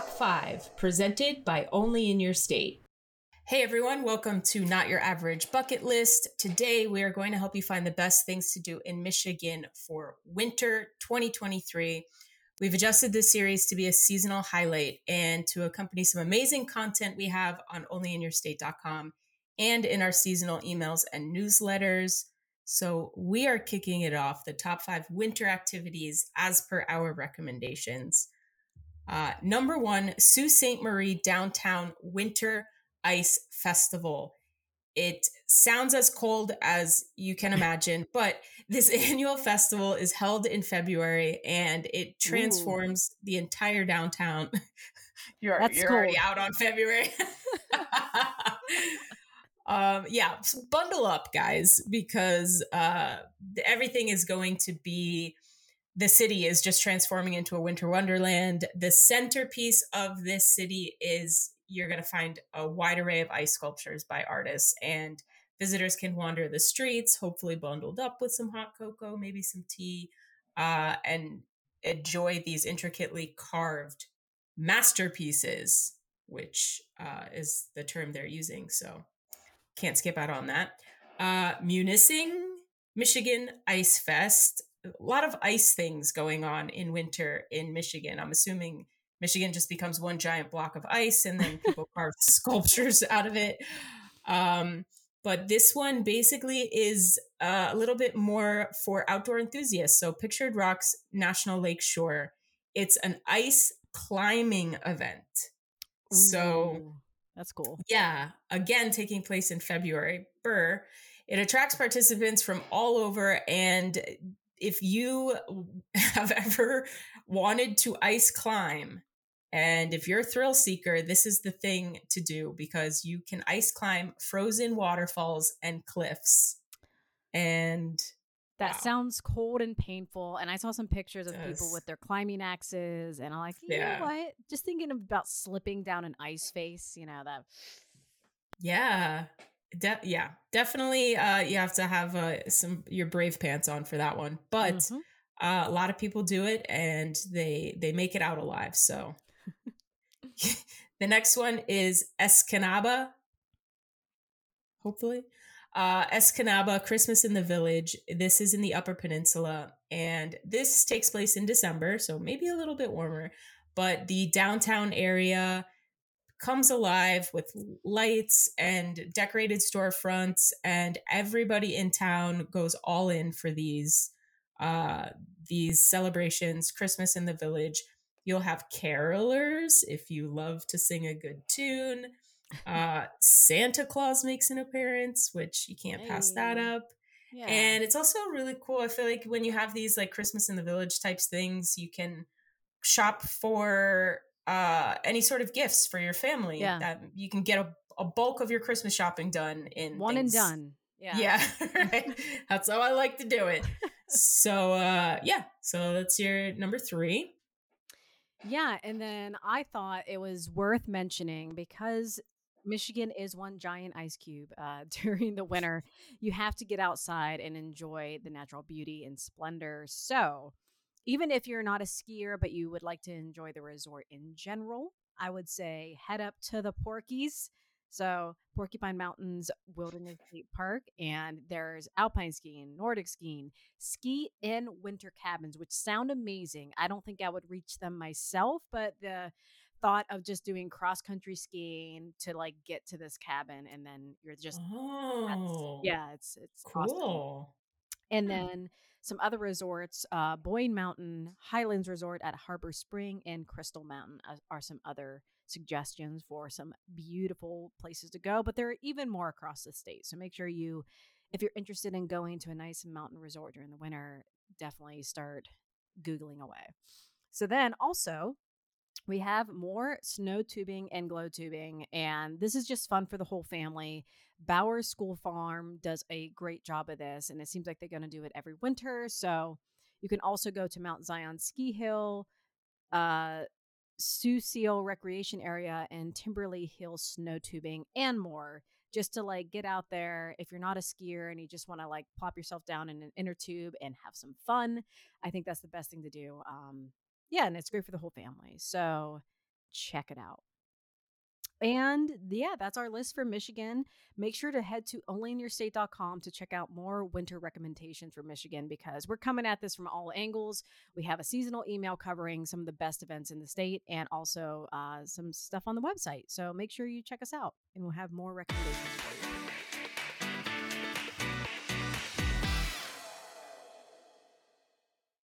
Top 5, presented by Only in Your State. Hey everyone, welcome to Not Your Average Bucket List. Today we are going to help you find the best things to do in Michigan for winter 2023. We've adjusted this series to be a seasonal highlight and to accompany some amazing content we have on onlyinyourstate.com and in our seasonal emails and newsletters. So, we are kicking it off the top five winter activities as per our recommendations. Uh, number one, Sault Ste. Marie Downtown Winter Ice Festival. It sounds as cold as you can imagine, but this annual festival is held in February and it transforms Ooh. the entire downtown. you're That's you're already out on February. um yeah so bundle up guys because uh everything is going to be the city is just transforming into a winter wonderland the centerpiece of this city is you're going to find a wide array of ice sculptures by artists and visitors can wander the streets hopefully bundled up with some hot cocoa maybe some tea uh, and enjoy these intricately carved masterpieces which uh, is the term they're using so can't skip out on that. Uh, Munising, Michigan Ice Fest. A lot of ice things going on in winter in Michigan. I'm assuming Michigan just becomes one giant block of ice and then people carve sculptures out of it. Um, but this one basically is uh, a little bit more for outdoor enthusiasts. So, Pictured Rocks National Lake Shore. It's an ice climbing event. Ooh. So, that's cool. Yeah. Again, taking place in February. Burr. It attracts participants from all over. And if you have ever wanted to ice climb, and if you're a thrill seeker, this is the thing to do because you can ice climb frozen waterfalls and cliffs. And that wow. sounds cold and painful. And I saw some pictures of people with their climbing axes, and I'm like, you yeah. know what? Just thinking about slipping down an ice face, you know that. Yeah, De- yeah, definitely. Uh, you have to have uh, some your brave pants on for that one, but mm-hmm. uh, a lot of people do it, and they they make it out alive. So, the next one is Escanaba. Hopefully, uh, Escanaba, Christmas in the Village. This is in the Upper Peninsula, and this takes place in December, so maybe a little bit warmer. But the downtown area comes alive with lights and decorated storefronts, and everybody in town goes all in for these uh, these celebrations. Christmas in the Village. You'll have carolers if you love to sing a good tune. Uh, Santa Claus makes an appearance, which you can't pass that up. Yeah. And it's also really cool. I feel like when you have these like Christmas in the Village types things, you can shop for uh, any sort of gifts for your family. Yeah. That you can get a, a bulk of your Christmas shopping done in one things. and done. Yeah. Yeah. right. That's how I like to do it. so uh yeah. So that's your number three. Yeah, and then I thought it was worth mentioning because Michigan is one giant ice cube uh, during the winter. You have to get outside and enjoy the natural beauty and splendor. So, even if you're not a skier, but you would like to enjoy the resort in general, I would say head up to the Porkies. So, Porcupine Mountains Wilderness State Park, and there's alpine skiing, Nordic skiing, ski in winter cabins, which sound amazing. I don't think I would reach them myself, but the thought of just doing cross country skiing to like get to this cabin and then you're just oh yeah it's it's cool awesome. And hmm. then some other resorts uh boyne mountain highlands resort at harbor spring and crystal mountain are some other suggestions for some beautiful places to go but there are even more across the state so make sure you if you're interested in going to a nice mountain resort during the winter definitely start googling away so then also we have more snow tubing and glow tubing, and this is just fun for the whole family. Bowers School Farm does a great job of this, and it seems like they're going to do it every winter. So you can also go to Mount Zion Ski Hill, uh, Sault Seal Recreation Area, and Timberly Hill Snow Tubing, and more. Just to like get out there if you're not a skier and you just want to like plop yourself down in an inner tube and have some fun. I think that's the best thing to do. Um, yeah, and it's great for the whole family. So check it out. And yeah, that's our list for Michigan. Make sure to head to onlyinyourstate.com to check out more winter recommendations for Michigan because we're coming at this from all angles. We have a seasonal email covering some of the best events in the state and also uh, some stuff on the website. So make sure you check us out and we'll have more recommendations.